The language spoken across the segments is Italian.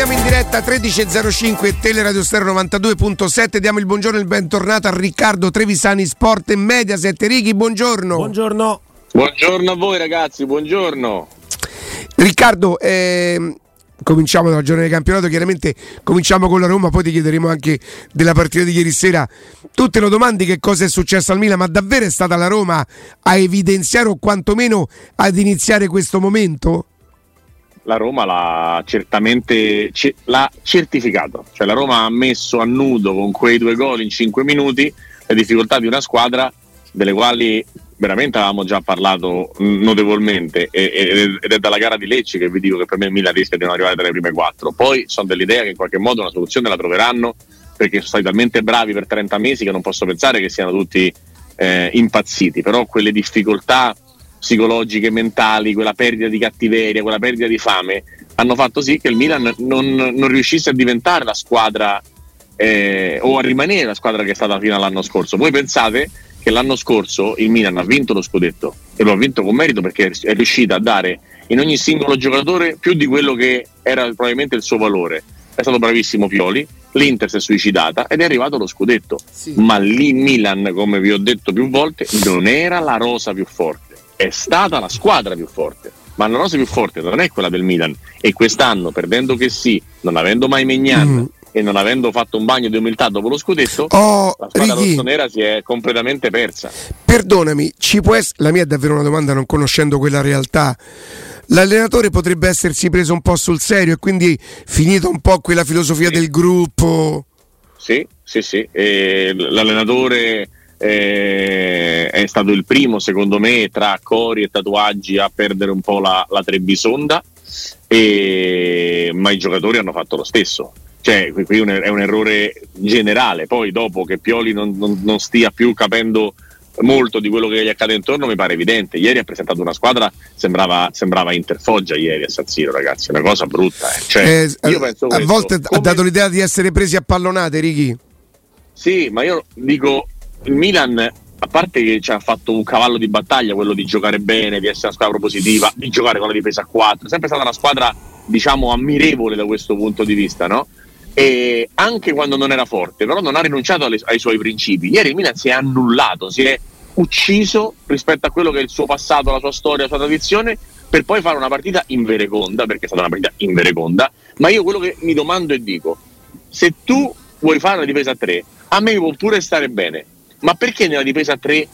torniamo in diretta 13.05 Teleradio Stereo 92.7. Diamo il buongiorno e il bentornato a Riccardo Trevisani Sport e Mediaset. Righi, buongiorno. Buongiorno. Buongiorno a voi ragazzi, buongiorno. Riccardo, ehm, cominciamo dalla giornata di campionato, chiaramente cominciamo con la Roma, poi ti chiederemo anche della partita di ieri sera. Tu te lo domandi che cosa è successo al Milan, ma davvero è stata la Roma a evidenziare o quantomeno ad iniziare questo momento? La Roma l'ha certamente l'ha certificato, cioè la Roma ha messo a nudo con quei due gol in cinque minuti le difficoltà di una squadra delle quali veramente avevamo già parlato notevolmente ed è dalla gara di Lecce che vi dico che per me il Milan rischia di non arrivare tra le prime quattro. Poi sono dell'idea che in qualche modo una soluzione la troveranno perché sono stati talmente bravi per 30 mesi che non posso pensare che siano tutti eh, impazziti, però quelle difficoltà psicologiche, mentali, quella perdita di cattiveria, quella perdita di fame hanno fatto sì che il Milan non, non riuscisse a diventare la squadra eh, o a rimanere la squadra che è stata fino all'anno scorso. Voi pensate che l'anno scorso il Milan ha vinto lo scudetto e lo ha vinto con merito perché è riuscita a dare in ogni singolo giocatore più di quello che era probabilmente il suo valore. È stato bravissimo Pioli, l'Inter si è suicidata ed è arrivato lo scudetto. Sì. Ma lì Milan, come vi ho detto più volte, non era la rosa più forte, è stata la squadra più forte. Ma la rosa più forte non è quella del Milan e quest'anno, perdendo che sì, non avendo mai Megnan, mm e non avendo fatto un bagno di umiltà dopo lo scudetto, oh, la squadra Righi, rossonera si è completamente persa. Perdonami, ci può essere, la mia è davvero una domanda non conoscendo quella realtà. L'allenatore potrebbe essersi preso un po' sul serio e quindi finito un po' quella filosofia sì. del gruppo. Sì, sì, sì. E l'allenatore eh, è stato il primo, secondo me, tra cori e tatuaggi a perdere un po' la, la Trebisonda, e... ma i giocatori hanno fatto lo stesso cioè, qui è un errore generale. Poi, dopo che Pioli non, non, non, stia più capendo molto di quello che gli accade intorno, mi pare evidente. Ieri ha presentato una squadra, sembrava, sembrava Interfoggia ieri a San Siro, ragazzi. Una cosa brutta. Eh. Cioè, eh, a questo, volte come... ha dato l'idea di essere presi a pallonate, Ricky. Sì, ma io dico, il Milan a parte che ci ha fatto un cavallo di battaglia quello di giocare bene, di essere una squadra propositiva, di giocare con la difesa a 4, è sempre stata una squadra diciamo ammirevole da questo punto di vista, no? e anche quando non era forte, però non ha rinunciato alle, ai suoi principi. Ieri il Milan si è annullato, si è ucciso rispetto a quello che è il suo passato, la sua storia, la sua tradizione, per poi fare una partita in vereconda, perché è stata una partita in vereconda. Ma io quello che mi domando e dico: se tu vuoi fare una difesa a 3, a me può pure stare bene, ma perché nella difesa a 3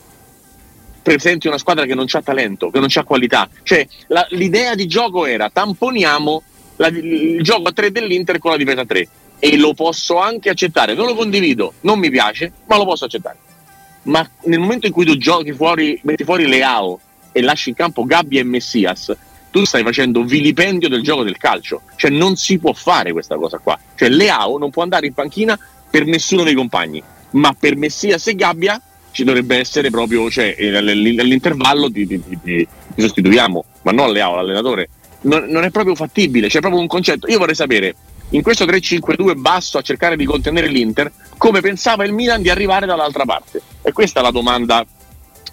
presenti una squadra che non ha talento, che non ha qualità? Cioè, la, l'idea di gioco era tamponiamo la, il gioco a 3 dell'Inter con la difesa a 3 e lo posso anche accettare. Non lo condivido, non mi piace, ma lo posso accettare. Ma nel momento in cui tu giochi fuori, metti fuori Leao e lasci in campo Gabbia e Messias, tu stai facendo vilipendio del gioco del calcio. Cioè non si può fare questa cosa qua. Cioè Leao non può andare in panchina per nessuno dei compagni, ma per Messias e Gabbia ci dovrebbe essere proprio, cioè all'intervallo ti, ti, ti, ti sostituiamo, ma non Leao, l'allenatore. Non, non è proprio fattibile, c'è proprio un concetto. Io vorrei sapere in questo 3-5-2 basso a cercare di contenere l'Inter, come pensava il Milan di arrivare dall'altra parte? E questa è la domanda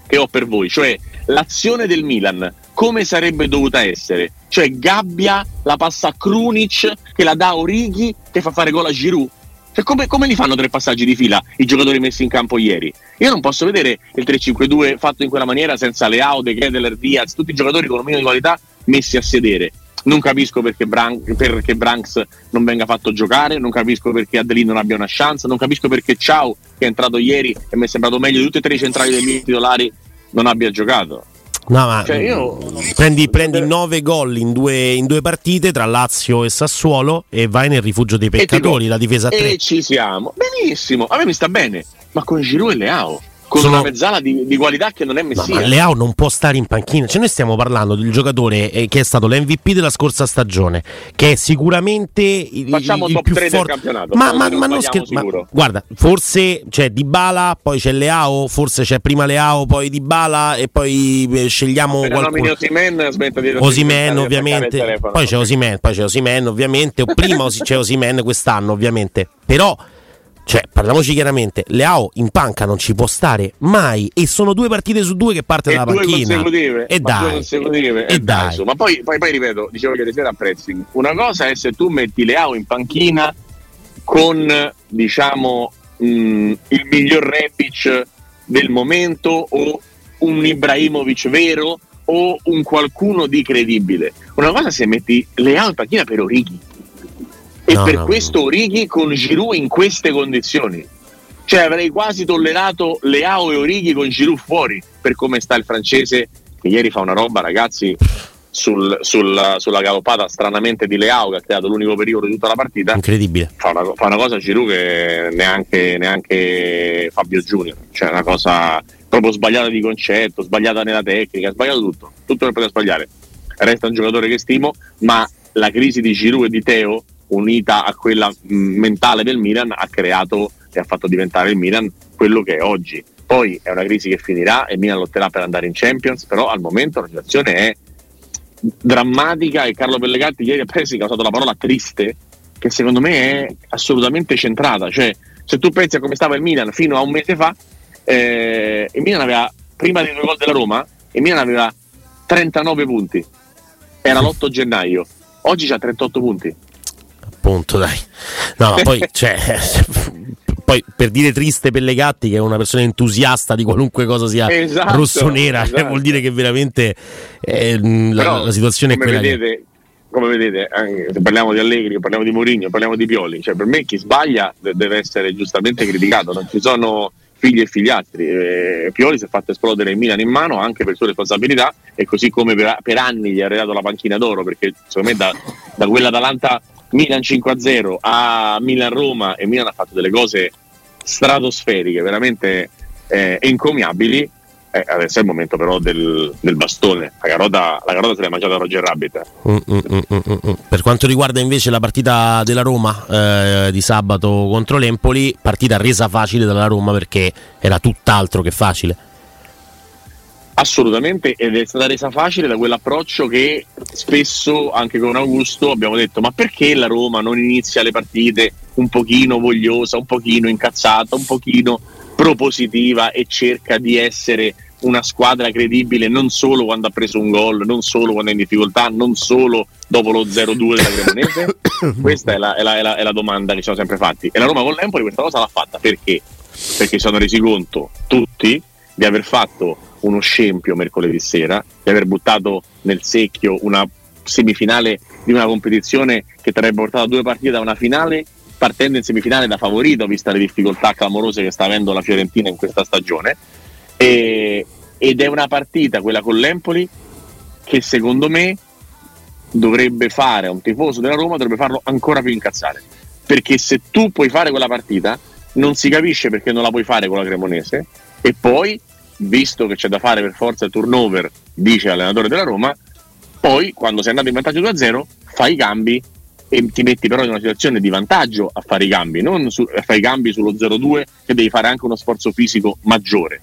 che ho per voi, cioè l'azione del Milan come sarebbe dovuta essere? Cioè Gabbia la passa a Krunic che la dà a Orighi che fa fare gol a Giroud? Cioè, come, come, li fanno tre passaggi di fila i giocatori messi in campo ieri? Io non posso vedere il 3-5-2 fatto in quella maniera senza Leao, De Kedeler, Diaz, tutti i giocatori con un minimo di qualità messi a sedere. Non capisco perché, Bran- perché Branks non venga fatto giocare, non capisco perché Adelin non abbia una chance, non capisco perché Ciao, che è entrato ieri e mi è sembrato meglio di tutti e tre i centrali dei miei titolari, non abbia giocato. No, ma cioè io... prendi, prendi 9 gol in due, in due, partite tra Lazio e Sassuolo e vai nel rifugio dei peccatori, la difesa a 3. E ci siamo. Benissimo, a me mi sta bene, ma con Giroud e Leao con sono... una mezzala di, di, qualità che non è Messia. Ma, ma Leao non può stare in panchina. Cioè, noi stiamo parlando del giocatore eh, che è stato l'MVP della scorsa stagione, che è sicuramente il, Facciamo il top più 3 forte. del campionato. Ma, ma, ma non scher- ma, guarda, forse c'è Dybala, poi c'è Leao, forse c'è prima Leao, poi Dybala e poi eh, scegliamo Appena qualcuno. Osimen, smetta di Osimen ovviamente. Poi c'è Osimen, poi c'è Osimen ovviamente, o prima c'è Osimen quest'anno ovviamente. Però cioè, parliamoci chiaramente, Leao in panca non ci può stare mai e sono due partite su due che parte e dalla panchina. consecutive, E dai, due consecutive, e eh, dai. insomma. Ma poi, poi, poi ripeto, dicevo ieri sera a Prezzing, una cosa è se tu metti Leao in panchina con diciamo mh, il miglior Rebic del momento o un Ibrahimovic vero o un qualcuno di credibile. Una cosa è se metti Leao in panchina per Orighi e No, per no, questo Orighi con Giroud in queste condizioni. Cioè avrei quasi tollerato Leao e Orighi con Giroud fuori per come sta il francese che ieri fa una roba ragazzi sul- sul- sulla galoppata stranamente di Leao che ha creato l'unico periodo di tutta la partita. Incredibile. fa una, fa una cosa Giroud che neanche, neanche Fabio Junior. Cioè una cosa proprio sbagliata di concetto sbagliata nella tecnica sbagliato tutto. Tutto che poteva sbagliare. Resta un giocatore che stimo ma la crisi di Giroud e di Teo unita a quella mh, mentale del Milan ha creato e ha fatto diventare il Milan quello che è oggi. Poi è una crisi che finirà e il Milan lotterà per andare in Champions però al momento la situazione è drammatica e Carlo Pellegatti ieri a Presi ha usato la parola triste che secondo me è assolutamente centrata. Cioè se tu pensi a come stava il Milan fino a un mese fa eh, il Milan aveva prima dei due gol della Roma il Milan aveva 39 punti. Era l'8 gennaio. Oggi c'ha 38 punti Appunto, dai. No, ma poi, cioè, poi per dire triste Pellegatti, che è una persona entusiasta di qualunque cosa sia Esatto, rossonera, cioè, esatto. vuol dire che veramente eh, la, Però, la situazione è quella che vedete, come vedete anche se parliamo di Allegri, parliamo di Mourinho, parliamo di Pioli, cioè per me chi sbaglia de- deve essere giustamente criticato, non ci sono figli e figliastri. Eh, Pioli si è fatto esplodere il Milan in mano anche per sua responsabilità e così come per, per anni gli ha redato la panchina d'oro perché secondo me da, da quell'Atalanta Milan 5-0 a Milan-Roma e Milan ha fatto delle cose stratosferiche, veramente eh, encomiabili. Eh, adesso è il momento però del, del bastone. La carota, la carota se l'è mangiata Roger Rabbit. Mm, mm, mm, mm, mm. Per quanto riguarda invece la partita della Roma eh, di sabato contro l'Empoli, partita resa facile dalla Roma perché era tutt'altro che facile. Assolutamente, ed è stata resa facile da quell'approccio che spesso anche con Augusto abbiamo detto: ma perché la Roma non inizia le partite un pochino vogliosa, un pochino incazzata, un pochino propositiva e cerca di essere una squadra credibile non solo quando ha preso un gol, non solo quando è in difficoltà, non solo dopo lo 0-2 della Cremonese? questa è la, è, la, è, la, è la domanda che ci siamo sempre fatti. E la Roma con l'Empoli questa cosa l'ha fatta perché? Perché si sono resi conto tutti di aver fatto uno scempio mercoledì sera, di aver buttato nel secchio una semifinale di una competizione che ti avrebbe portato a due partite da una finale, partendo in semifinale da favorito, vista le difficoltà clamorose che sta avendo la Fiorentina in questa stagione. E, ed è una partita, quella con l'Empoli, che secondo me dovrebbe fare un tifoso della Roma, dovrebbe farlo ancora più incazzare. Perché se tu puoi fare quella partita, non si capisce perché non la puoi fare con la Cremonese, e poi visto che c'è da fare per forza il turnover, dice l'allenatore della Roma, poi quando sei andato in vantaggio 2-0 fai i cambi e ti metti però in una situazione di vantaggio a fare i cambi, non su, a i cambi sullo 0-2 che devi fare anche uno sforzo fisico maggiore.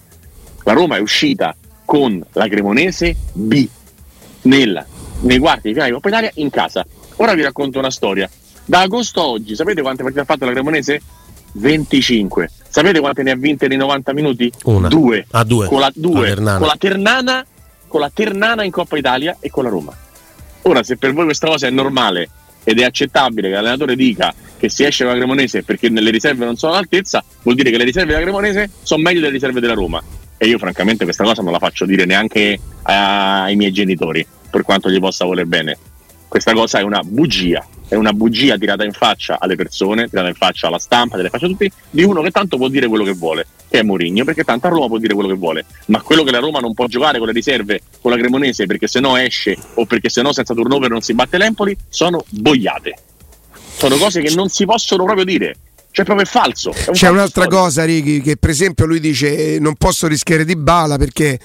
La Roma è uscita con la Cremonese B nella, nei quarti di finale di Coppa Italia in casa. Ora vi racconto una storia. Da agosto a oggi, sapete quante partite ha fatto la Cremonese? 25. Sapete quante ne ha vinte nei 90 minuti? Una. Due. A due. Con la, due. La Ternana. Con la Ternana, con la Ternana in Coppa Italia e con la Roma. Ora, se per voi questa cosa è normale ed è accettabile che l'allenatore dica che si esce con la Cremonese perché nelle riserve non sono all'altezza, vuol dire che le riserve della Cremonese sono meglio delle riserve della Roma. E io francamente questa cosa non la faccio dire neanche ai miei genitori, per quanto gli possa voler bene. Questa cosa è una bugia, è una bugia tirata in faccia alle persone, tirata in faccia alla stampa, tirata in faccia a tutti, di uno che tanto può dire quello che vuole, che è Mourinho, perché tanto a Roma può dire quello che vuole, ma quello che la Roma non può giocare con le riserve, con la Cremonese, perché se no esce o perché se no senza turnover non si batte l'Empoli, sono boiate. Sono cose che non si possono proprio dire. Cioè, proprio è falso. È un C'è falso un'altra storico. cosa, Righi, che per esempio lui dice eh, non posso rischiare di bala perché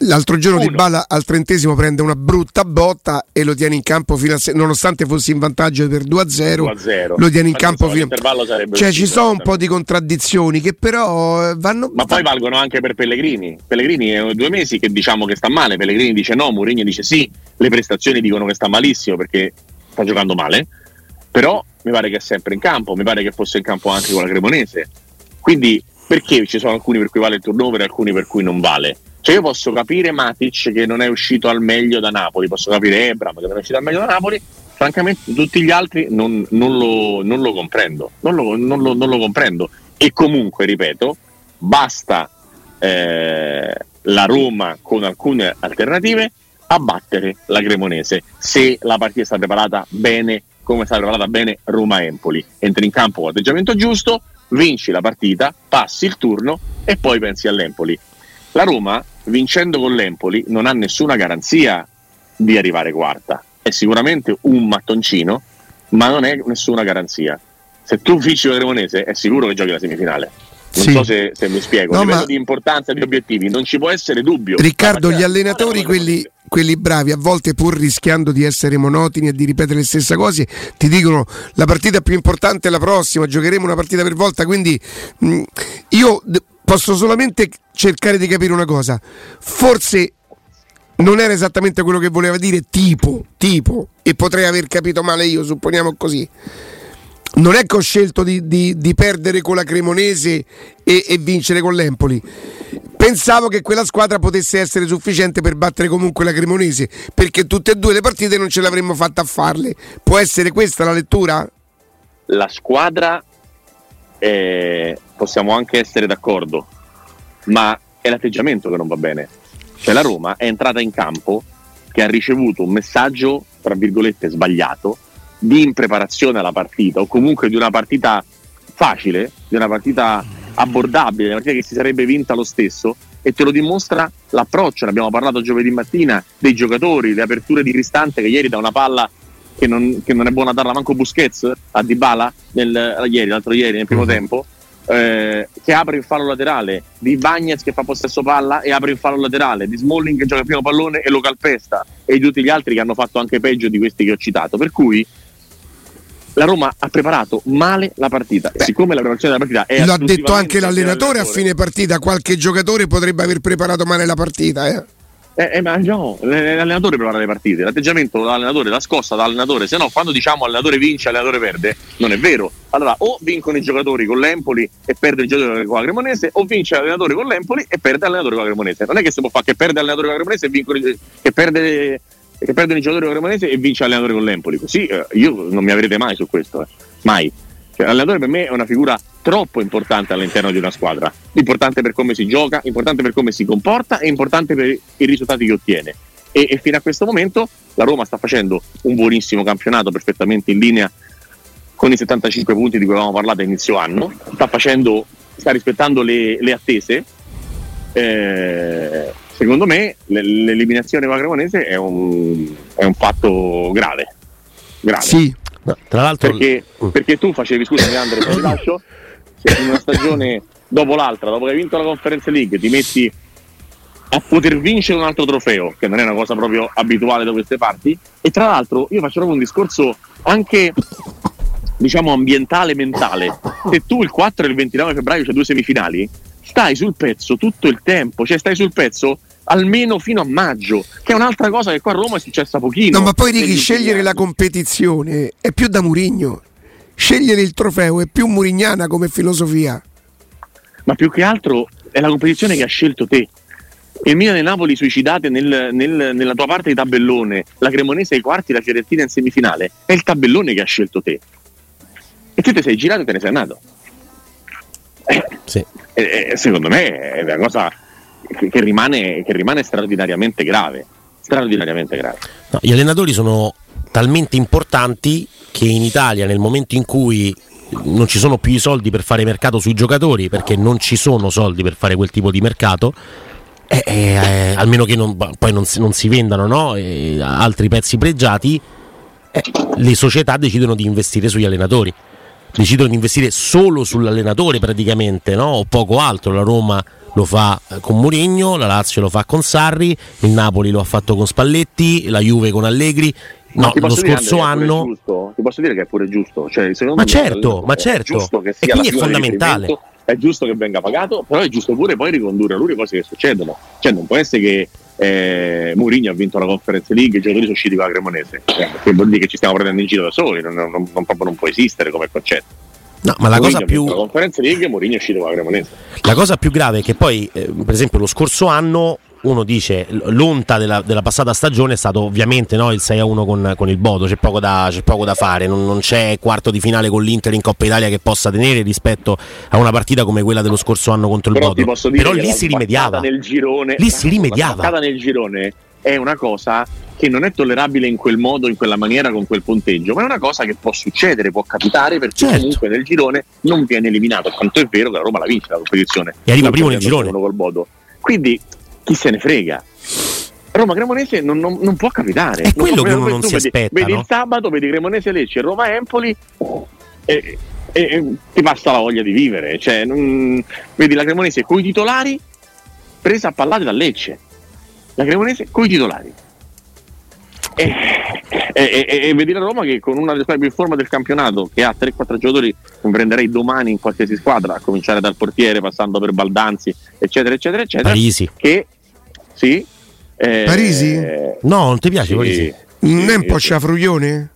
l'altro giorno Uno. di bala al trentesimo prende una brutta botta e lo tiene in campo fino a se- nonostante fossi in vantaggio per 2-0, 2-0. lo tiene in Ma campo insomma, fino sarebbe Cioè ci sono un po' di contraddizioni che però eh, vanno Ma poi valgono anche per Pellegrini. Pellegrini è due mesi che diciamo che sta male. Pellegrini dice no, Mourinho dice sì. Le prestazioni dicono che sta malissimo perché sta giocando male. Però mi pare che è sempre in campo, mi pare che fosse in campo anche con la Cremonese. Quindi perché ci sono alcuni per cui vale il turnover e alcuni per cui non vale? Cioè io posso capire Matic che non è uscito al meglio da Napoli, posso capire Ebram che non è uscito al meglio da Napoli, francamente tutti gli altri non, non, lo, non lo, comprendo, non lo, non lo, comprendo. E comunque, ripeto, basta eh, la Roma con alcune alternative a battere la Cremonese se la partita sta preparata bene come è stata preparata bene Roma-Empoli. Entri in campo con l'atteggiamento giusto, vinci la partita, passi il turno e poi pensi all'Empoli. La Roma, vincendo con l'Empoli, non ha nessuna garanzia di arrivare quarta. È sicuramente un mattoncino, ma non è nessuna garanzia. Se tu vinci la Cremonese, è sicuro che giochi la semifinale. Non sì. so se, se, mi spiego. No, a livello ma... di importanza di obiettivi, non ci può essere dubbio. Riccardo, gli allenatori, quelli, quelli, bravi, a volte pur rischiando di essere monotoni e di ripetere le stesse cose, ti dicono la partita più importante è la prossima, giocheremo una partita per volta. Quindi mh, io d- posso solamente cercare di capire una cosa. Forse non era esattamente quello che voleva dire tipo, tipo, e potrei aver capito male io, supponiamo così non è che ho scelto di, di, di perdere con la Cremonese e, e, vincere con l'Empoli. Pensavo che quella squadra potesse essere sufficiente per battere comunque la Cremonese, perché tutte e due le partite non ce l'avremmo fatta a farle. Può essere questa la lettura? La squadra eh, possiamo anche essere d'accordo, ma è l'atteggiamento che non va bene. Cioè la Roma è entrata in campo che ha ricevuto un messaggio, tra virgolette, sbagliato di impreparazione alla partita o comunque di una partita facile, di una partita abbordabile, una partita che si sarebbe vinta lo stesso e te lo dimostra l'approccio, ne abbiamo parlato giovedì mattina, dei giocatori, le aperture di Cristante che ieri da una palla che non, che non è buona darla manco Busquets a Dybala nel, ieri, l'altro ieri nel primo uh-huh. tempo eh, che apre il fallo laterale di Bagnez che fa possesso palla e apre il fallo laterale di Smalling che gioca il primo pallone e lo calpesta e di tutti gli altri che hanno fatto anche peggio di questi che ho citato per cui la Roma ha preparato male la partita. Beh, siccome la preparazione della partita è. Lo ha detto anche l'allenatore, a fine partita. Qualche giocatore potrebbe aver preparato male la partita. Eh. Eh, eh, ma no, l'allenatore prepara le partite, l'atteggiamento dell'allenatore, la scossa dall'allenatore, se no quando diciamo allenatore vince, allenatore perde, non è vero. Allora o vincono i giocatori con l'Empoli e perde il giocatore con la Cremonese, o vince l'allenatore con l'Empoli e perde l'allenatore con la Cremonese. Non è che si può fare che perde l'allenatore con la Cremonese e vincono, che perde che perdono i giocatori con Cremonese e vince l'allenatore con l'Empoli. Così eh, io non mi avrete mai su questo, eh. mai. Cioè, l'allenatore per me è una figura troppo importante all'interno di una squadra, importante per come si gioca, importante per come si comporta e importante per i risultati che ottiene. E, e fino a questo momento la Roma sta facendo un buonissimo campionato, perfettamente in linea con i 75 punti di cui avevamo parlato a inizio anno, sta, facendo, sta rispettando le, le attese. Eh, secondo me l'eliminazione con è un, è un fatto grave. grave. Sì. No, tra l'altro perché, mm. perché tu facevi, scusami Andre, se ti lascio, se in una stagione dopo l'altra, dopo che hai vinto la Conference League, ti metti a poter vincere un altro trofeo, che non è una cosa proprio abituale da queste parti, e tra l'altro io faccio proprio un discorso anche diciamo ambientale mentale. Se tu il 4 e il 29 febbraio c'è due semifinali, stai sul pezzo tutto il tempo, cioè stai sul pezzo almeno fino a maggio, che è un'altra cosa che qua a Roma è successa pochino. No, ma poi Righi, scegliere la competizione è più da Murigno. Scegliere il trofeo è più murignana come filosofia. Ma più che altro è la competizione che ha scelto te. Il Milan e Napoli suicidate nel, nel, nella tua parte di tabellone, la Cremonese ai quarti, la Fiorentina in semifinale, è il tabellone che ha scelto te. E tu ti sei girato e te ne sei andato. Eh, sì. eh, secondo me è una cosa che, rimane, che rimane straordinariamente grave. Straordinariamente grave. No, gli allenatori sono talmente importanti che in Italia nel momento in cui non ci sono più i soldi per fare mercato sui giocatori perché non ci sono soldi per fare quel tipo di mercato eh, eh, almeno che non, poi non, non, si vendano no? eh, altri pezzi pregiati eh, le società decidono di investire sugli allenatori decidono di investire solo sull'allenatore praticamente no? o poco altro la Roma lo fa eh, con Mourinho, la Lazio lo fa con Sarri, il Napoli lo ha fatto con Spalletti, la Juve con Allegri. No, lo scorso dire, anno. ti posso dire che è pure giusto. Cioè, ma certo, ma certo. È giusto che sia e quindi è fondamentale. È giusto che venga pagato, però è giusto pure poi ricondurre a lui le cose che succedono. Cioè, non può essere che eh, Mourinho ha vinto la Conference League, i giocatori sono usciti con la Cremonese, che vuol dire che ci stiamo prendendo in giro da soli, non, non, non, proprio non può esistere come concetto. No, ma la cosa più. La Conference League Mourinho è uscito con la Cremonese. La cosa più grave è che poi, eh, per esempio, lo scorso anno uno dice l'onta della, della, passata stagione è stato ovviamente no, il 6-1 con, con il Bodo, c'è poco da, c'è poco da fare, non, non, c'è quarto di finale con l'Inter in Coppa Italia che possa tenere rispetto a una partita come quella dello scorso anno contro il Però Bodo. Però lì si rimediava. Girone, lì si rimediava. La nel girone è una cosa che non è tollerabile in quel modo, in quella maniera, con quel punteggio, ma è una cosa che può succedere, può capitare perché certo. comunque nel girone non viene eliminato, quanto è vero che la Roma la vince la competizione. E arriva primo nel girone. Quindi chi se ne frega. Roma Cremonese non, non, non, può capitare. È quello che uno non si vedi, aspetta. Vedi no? il sabato, vedi Cremonese Lecce, Roma Empoli e, e, e, ti passa la voglia di vivere. Cioè, non, vedi la Cremonese con i titolari presa a pallate da Lecce. La Cremonese con i titolari. E, e, e, e, vedi la Roma che con una delle squadre più in forma del campionato, che ha 3-4 giocatori, che prenderei domani in qualsiasi squadra, a cominciare dal portiere, passando per Baldanzi, eccetera, eccetera, eccetera. Parisi. Che sì. Eh, Parisi? No, non ti piace sì, Parisi? Non è un po' sciafruglione?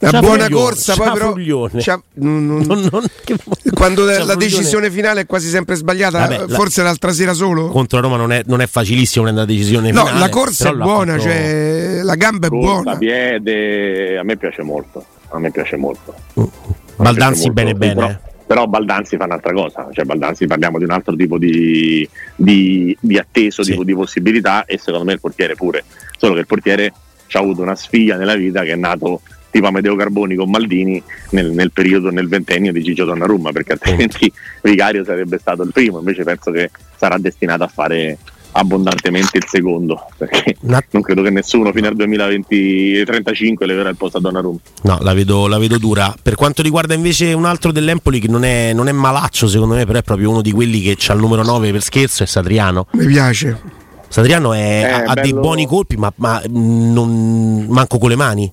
Una buona corsa, poi però. C'ha, non, non, non, che, quando la decisione finale è quasi sempre sbagliata, Vabbè, forse la, l'altra sera solo. Contro Roma non è, non è facilissimo prendere la decisione no, finale. No, la corsa è buona, fatto... cioè, la gamba è corsa, buona. piede, a me piace molto. A me piace molto. Uh, Baldanzi bene bene. Però, però Baldanzi fa un'altra cosa, cioè Baldanzi parliamo di un altro tipo di, di, di atteso, sì. tipo di possibilità e secondo me il portiere pure, solo che il portiere ha avuto una sfiglia nella vita che è nato tipo Amedeo Carboni con Maldini nel, nel periodo, nel ventennio di Gigio Donnarumma perché altrimenti Vicario sarebbe stato il primo invece penso che sarà destinato a fare abbondantemente il secondo perché no. non credo che nessuno fino al 2035 leverà il posto a Donnarumma. No la vedo, la vedo, dura. Per quanto riguarda invece un altro dell'Empoli che non è, non è malaccio secondo me però è proprio uno di quelli che ha il numero 9 per scherzo è Sadriano mi piace. Sadriano è, ha, bello... dei buoni colpi ma, ma non, manco con le mani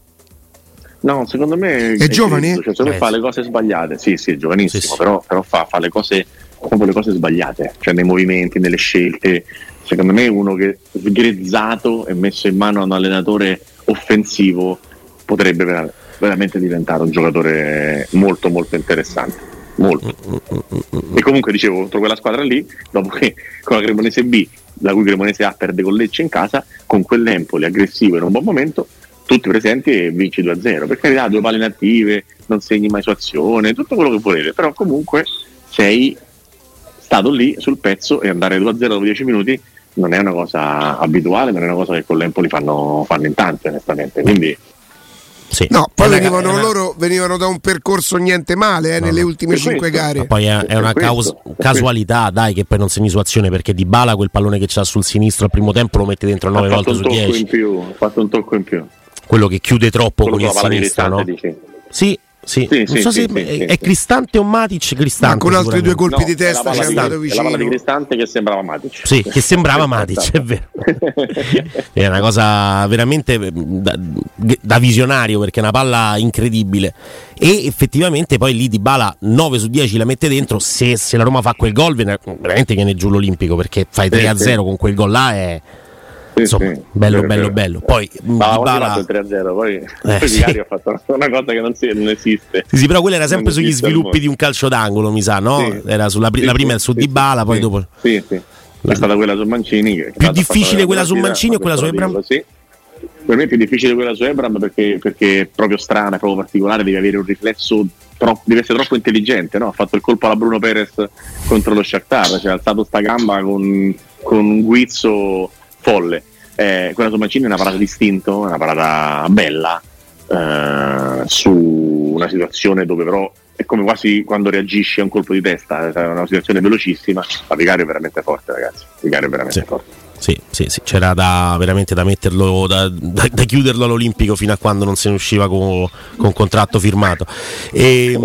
No, secondo me è, è giovane. Cioè, secondo me fa le cose sbagliate. Sì, sì, è giovanissimo, sì, sì. Però, però, fa, fa le cose proprio le cose sbagliate, cioè nei movimenti, nelle scelte. Secondo me uno che sgrezzato e messo in mano a un allenatore offensivo potrebbe veramente diventare un giocatore molto molto interessante. Molto. E comunque dicevo contro quella squadra lì, dopo che con la Cremonese B, la cui Cremonese A perde con Lecce in casa, con quell'Empoli aggressivo in un buon momento, tutti presenti e vinci 2-0. Per carità, due palle inattive, non segni mai su azione, tutto quello che volete, però comunque sei stato lì sul pezzo e andare 2-0 dopo 10 minuti non è una cosa abituale, non è una cosa che con l'Empoli fanno, fanno in tanti onestamente. Quindi sì. No, poi venivano una... loro venivano da un percorso niente male eh, no, nelle ultime cinque gare. Ma poi è, è una caus- casualità, dai, che poi non segni su azione perché Di Bala quel pallone che c'ha sul sinistro al primo tempo lo mette dentro 9 volte su 10. Ha fatto un tocco in più quello che chiude troppo quello con il sinistro, no? Sì, sì. sì, non so se è, è Cristante o Matic Cristante. Ma con altri due colpi no, di testa ci è andato vicino. La palla di Cristante che sembrava Matic. Sì, che sembrava Matic, è vero. è una cosa veramente da, da, visionario perché è una palla incredibile. E effettivamente poi lì di Bala 9 su 10 la mette dentro. Se, se la Roma fa quel gol, veramente viene giù l'Olimpico perché fai 3-0 con quel gol là è sì, Insomma, sì, bello, bello, bello, bello. Poi ma Dybala... il 3-0, poi, eh, poi sì. ha fatto una cosa che non, si, non esiste. Sì, sì, però quella era sempre sugli sviluppi di un calcio d'angolo, mi sa, no? Sì. Era sulla, la prima era su Dybala, poi dopo Sì, sì. È stata quella su Mancini. Più difficile quella su Mancini o quella su Ebram? Sì. Per me è più difficile quella su Ebram perché, perché è proprio strana, proprio particolare, devi avere un riflesso Troppo, deve essere troppo intelligente, no? ha fatto il colpo alla Bruno Perez contro lo Shakhtar, cioè ha alzato sta gamba con, con un guizzo folle. Eh, quella su Mancini è una parata distinto, una parata bella eh, su una situazione dove però è come quasi quando reagisci a un colpo di testa, è una situazione velocissima, ma Vicario è veramente forte ragazzi, Vicario è veramente sì. forte. Sì, sì, sì, c'era da, veramente da metterlo, da, da, da, chiuderlo all'Olimpico fino a quando non se ne usciva con, con contratto firmato. E,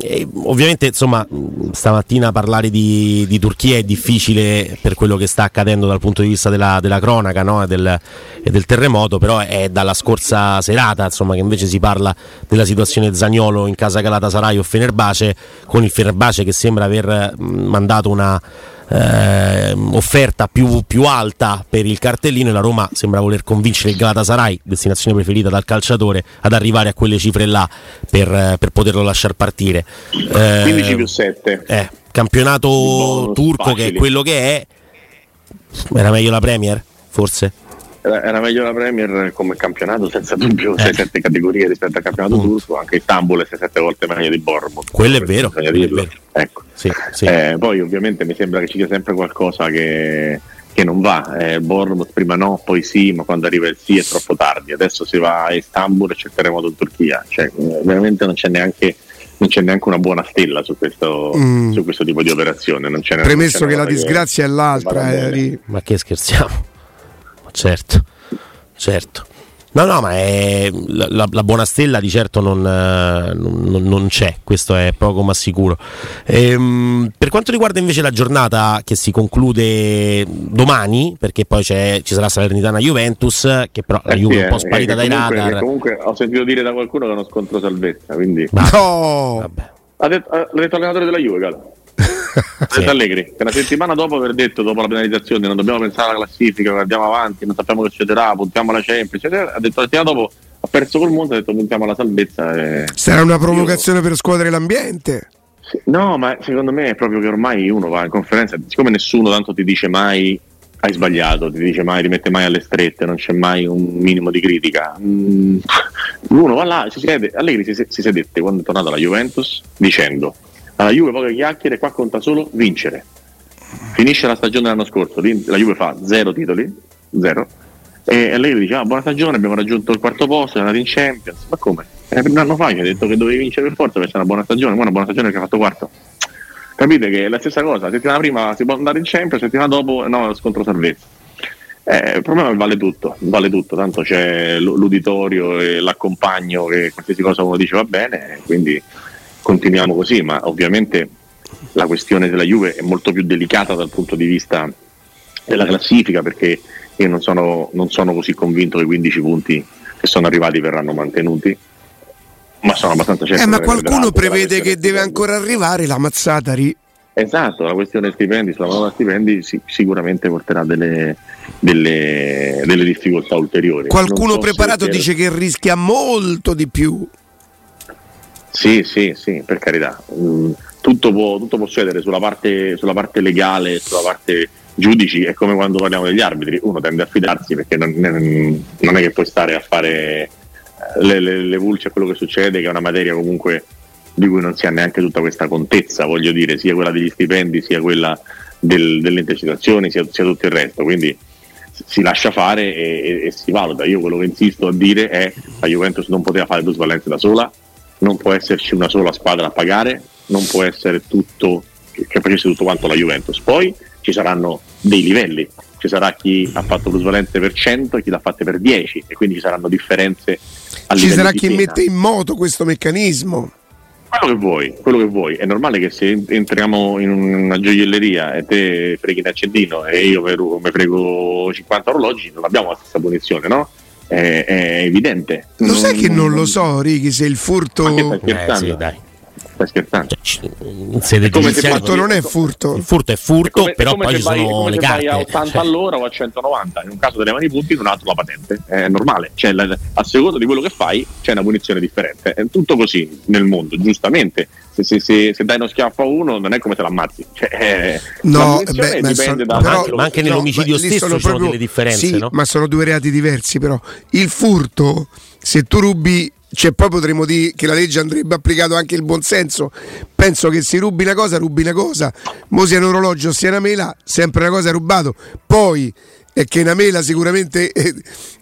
e, ovviamente, insomma, stamattina parlare di, di, Turchia è difficile per quello che sta accadendo dal punto di vista della, della cronaca no? e, del, e, del, terremoto, però è dalla scorsa serata insomma, che invece si parla della situazione Zagnolo in casa Galatasaray o Fenerbace, con il Fenerbace che sembra aver mandato una eh, offerta più, più, alta per il cartellino e la Roma sembra voler convincere il Galatasaray, destinazione preferita dal calciatore, ad arrivare a quelle cifre là per, per poterlo lasciare partire. Eh, 15 più 7. Eh, campionato turco facili. che è quello che è, era meglio la Premier, forse? Era meglio la Premier come campionato senza dubbio eh. 6-7 categorie rispetto al campionato mm. turco anche Istanbul è 6-7 volte meglio di Bournemouth quello è vero, è vero. Ecco. Sì, sì. Eh, poi ovviamente mi sembra che ci sia sempre qualcosa che, che non va eh, Bournemouth prima no, poi sì ma quando arriva il sì è troppo tardi adesso si va a Istanbul e c'è il terremoto in Turchia cioè, eh, veramente non c'è neanche non c'è neanche una buona stella su questo, mm. su questo tipo di operazione. Non c'è Premesso che la disgrazia che è l'altra, eh, ma che scherziamo? Certo, certo. No, no, ma è, la, la, buona stella di certo non, non, non, c'è, questo è poco ma sicuro. Ehm, per quanto riguarda invece la giornata che si conclude domani, perché poi ci sarà Salernitana Juventus, che però eh la Juve sì, è un po' sparita dai comunque, radar. Comunque ho sentito dire da qualcuno che è uno scontro salvezza, quindi... Ma, no! Vabbè. Ha detto, l'ha detto l'allenatore della Juve, Galo sì. Allegri, che una settimana dopo aver detto, dopo la penalizzazione, non dobbiamo pensare alla classifica, guardiamo avanti, non sappiamo che succederà, puntiamo alla Champions, eccetera, ha detto la settimana dopo ha perso col mondo, ha detto puntiamo alla salvezza. E... Sarà una provocazione Io... per scuotere l'ambiente. No, ma secondo me è proprio che ormai uno va in conferenza, siccome nessuno tanto ti dice mai hai sbagliato, ti dice mai, rimette mai alle strette, non c'è mai un minimo di critica. Mm, uno va là, si siede, Allegri si, si sedette quando è tornato alla Juventus dicendo alla Juve poche chiacchiere, qua conta solo vincere. Finisce la stagione dell'anno scorso, la Juve fa zero titoli, zero, e lei dice ah, buona stagione, abbiamo raggiunto il quarto posto, siamo andati in Champions, ma come? Eh, un anno fa ci ha detto che dovevi vincere per forza perché c'è una buona stagione, ma una buona stagione che ha fatto quarto. Capite che è la stessa cosa, la settimana prima si può andare in Champions, la settimana dopo no, scontro salvezza. Eh, il problema è vale tutto, vale tutto, tanto c'è l'uditorio e l'accompagno che qualsiasi cosa uno dice va bene, quindi continuiamo così, ma ovviamente la questione della Juve è molto più delicata dal punto di vista della classifica perché io non sono, non sono così convinto che i 15 punti che sono arrivati verranno mantenuti ma sono abbastanza certo eh, ma qualcuno prevede che deve ancora arrivare la mazzata ri... esatto la questione stipendi sulla nuova stipendi sì, sicuramente porterà delle, delle, delle difficoltà ulteriori. Qualcuno so preparato dice che rischia molto di più sì, sì, sì, per carità. Mm, tutto, può, tutto, può, succedere sulla parte, sulla parte legale, sulla parte giudici, è come quando parliamo degli arbitri, uno tende a fidarsi perché non, non è che puoi stare a fare eh, le, le, le vulce a quello che succede, che è una materia comunque di cui non si ha neanche tutta questa contezza, voglio dire, sia quella degli stipendi, sia quella del, delle intercettazioni, sia, sia, tutto il resto. Quindi si lascia fare e, e, e, si valuta. Io quello che insisto a dire è che la Juventus non poteva fare plusvalenze da sola, non può esserci una sola squadra a pagare, non può essere tutto che facesse tutto quanto la Juventus. Poi ci saranno dei livelli, ci sarà chi ha fatto plusvalenze per 100 e chi l'ha fatte per 10 e quindi ci saranno differenze a Ci sarà chi pena. mette in moto questo meccanismo. Quello che vuoi, quello che vuoi. È normale che se entriamo in una gioielleria e te freghi un accendino e io mi frego 50 orologi, non abbiamo la stessa punizione, no? È, è evidente. Lo non, sai che non lo so, Righi, se il furto... Ma che stai eh, sì, dai stai scherzando? Cioè, in sede come il furto non è furto. Il furto è furto, come, però poi ci vai, sono le carte. a 80 cioè. all'ora o a 190, in un caso delle mani punti, in un altro la patente. È normale, cioè, la, a seconda di quello che fai c'è una punizione differente. È tutto così nel mondo, giustamente. Se, se, se, se dai uno schiaffo a uno non è come se l'ammazzi. Cioè, eh, no, beh, ma, sono, da però, ma anche nell'omicidio no, stesso sono, proprio, delle differenze. Sì, no? ma sono due reati diversi però. Il furto, se tu rubi cioè poi potremmo dire che la legge andrebbe applicato anche il buonsenso. Penso che si rubi una cosa, rubi una cosa. Mo sia un orologio, sia una mela, sempre una cosa è rubato. Poi è che una mela sicuramente eh,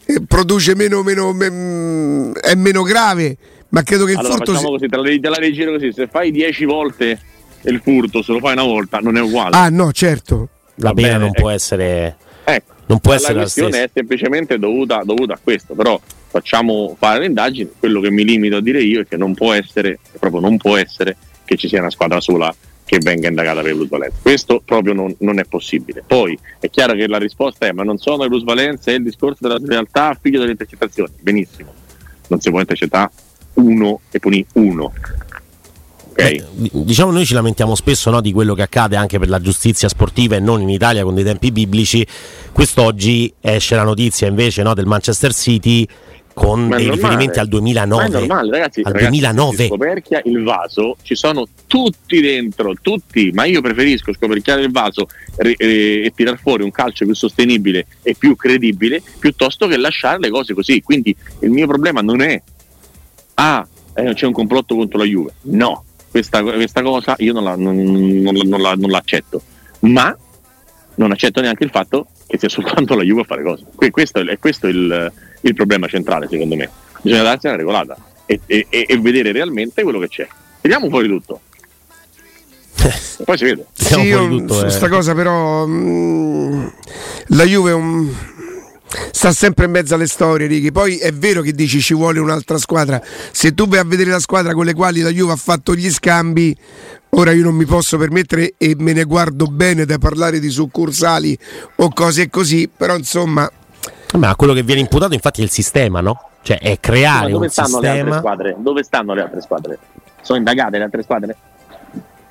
eh, produce meno, meno me, è meno grave, ma credo che il allora, furto facciamo così, te la, te la leggero così, se fai 10 volte il furto, se lo fai una volta non è uguale. Ah no, certo. La pena non ecco. può essere ecco. non può essere la questione è semplicemente dovuta, dovuta a questo, però facciamo fare le indagini, quello che mi limito a dire io è che non può essere, proprio non può essere che ci sia una squadra sola che venga indagata per plusvalenza. Questo proprio non, non, è possibile. Poi è chiaro che la risposta è: ma non sono le plusvalenze, è il discorso della realtà, figlio delle intercettazioni. Benissimo, non si può intercettare uno e puni uno. Okay. Beh, diciamo noi ci lamentiamo spesso no, di quello che accade anche per la giustizia sportiva e non in Italia con dei tempi biblici. Quest'oggi esce la notizia invece no, del Manchester City con dei riferimenti al 2009. Ma è normale, ragazzi. Al ragazzi, 2009. Scoperchia il vaso, ci sono tutti dentro, tutti, ma io preferisco scoperchiare il vaso e, e, e tirar fuori un calcio più sostenibile e più credibile piuttosto che lasciare le cose così. Quindi il mio problema non è ah, eh, c'è un complotto contro la Juve. No, questa, questa cosa io non, la, non, non, non la, l'accetto. Ma non accetto neanche il fatto che sia soltanto la Juve a fare cose. Questo è, questo il, il problema centrale, secondo me. Bisogna darsi una regolata e, e, e vedere realmente quello che c'è. Vediamo fuori tutto. E poi si vede. Sì, io, tutto, su questa eh. cosa però mh, la Juve è un sta sempre in mezzo alle storie, Righi. Poi è vero che dici ci vuole un'altra squadra. Se tu vai a vedere la squadra con le quali la Juve ha fatto gli scambi, ora io non mi posso permettere e me ne guardo bene da parlare di succursali o cose così, però insomma. Ma quello che viene imputato infatti è il sistema, no? Cioè è creare dove un stanno sistema. Le altre squadre? Dove stanno le altre squadre? Sono indagate le altre squadre?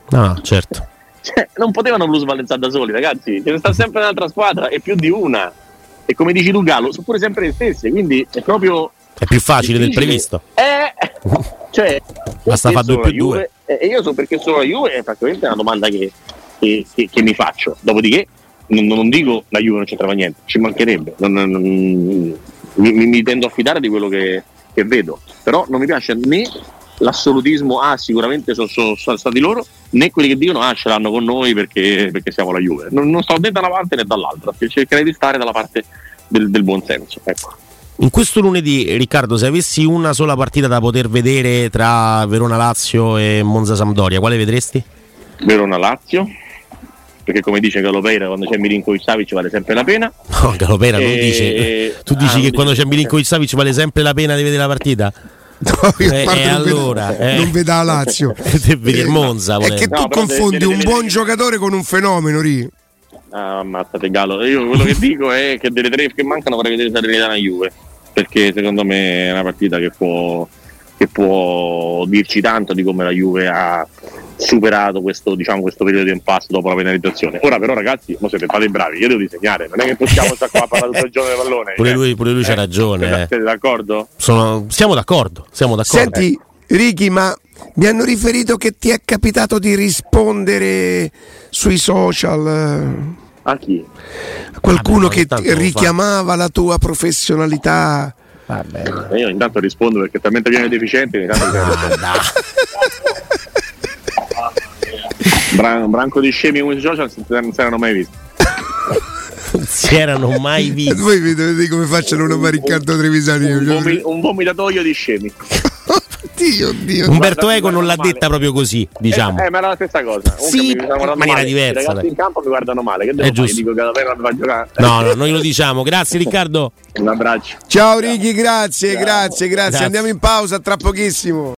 No, certo. Cioè, non potevano plusvalenziare da soli, ragazzi. Ce ne sta sempre un'altra squadra e più di una. E come dici tu, Gallo, sono pure sempre le stesse. Quindi è proprio. È più facile del previsto. Eh, cioè, Basta fare due più due. E io so perché sono la Juve, è praticamente una domanda che, che, che, che mi faccio. Dopodiché, non, non, dico la Juve non c'entrava niente, ci mancherebbe. Non, non, mi, mi, tendo a fidare di quello che, vedo. Però non mi piace né l'assolutismo, ah sicuramente sono, sono, sono, stati loro, né quelli che dicono ah ce l'hanno con noi perché, perché siamo la Juve. Non, non, sto né da una parte né dall'altra, cercherei di stare dalla parte del, del buon senso. Ecco. In questo lunedì, Riccardo, se avessi una sola partita da poter vedere tra Verona Lazio e Monza Sampdoria, quale vedresti? Verona Lazio, perché come dice Galopeira quando c'è Milinkovic Savic vale sempre la pena. No, Galopeira non dice. Tu dici ah, che quando c'è Milinkovic Savic vale sempre la pena di vedere la partita? No, eh, eh, allora, veda, eh. non veda la Lazio. vedi il Monza. È che tu no, confondi deve, un deve, buon deve... giocatore con un fenomeno, Ri. Ah, ammazzate Gallo. Io quello che dico è che delle tre che mancano vorrei vedere Salernitana Juve. Perché secondo me è una partita che può, che può dirci tanto di come la Juve ha superato questo, diciamo, questo periodo di impasse dopo la penalizzazione. Ora però ragazzi, mo siete fate bravi, io devo disegnare, non è che possiamo stare qua a parlare tutto il giorno del pallone. Pure lui, pure lui eh, c'ha ragione. Siete, eh. d'accordo? Sono, siamo d'accordo, siamo d'accordo. Senti, Ricky, ma mi hanno riferito che ti è capitato di rispondere sui social. A chi? Qualcuno che richiamava la tua professionalità. Vabbè. Io intanto rispondo perché talmente pieno di deficienti. Intanto ah, Bran- branco di scemi come i social non si erano mai visti. non si erano mai visti. Voi vedete come facciano una Riccardo Trevisani. Un, vomi- un vomitatoio di scemi. Dio, Dio. Umberto Eco non l'ha detta proprio così, diciamo. Eh, eh, ma era la stessa cosa. sì, in maniera male. diversa. I ragazzi in campo mi guardano male. Che devo È giusto. Dico che la vera va a giocare. No, no, noi lo diciamo. Grazie Riccardo. Un abbraccio. Ciao Ricky, grazie, grazie, grazie, grazie. Andiamo in pausa tra pochissimo.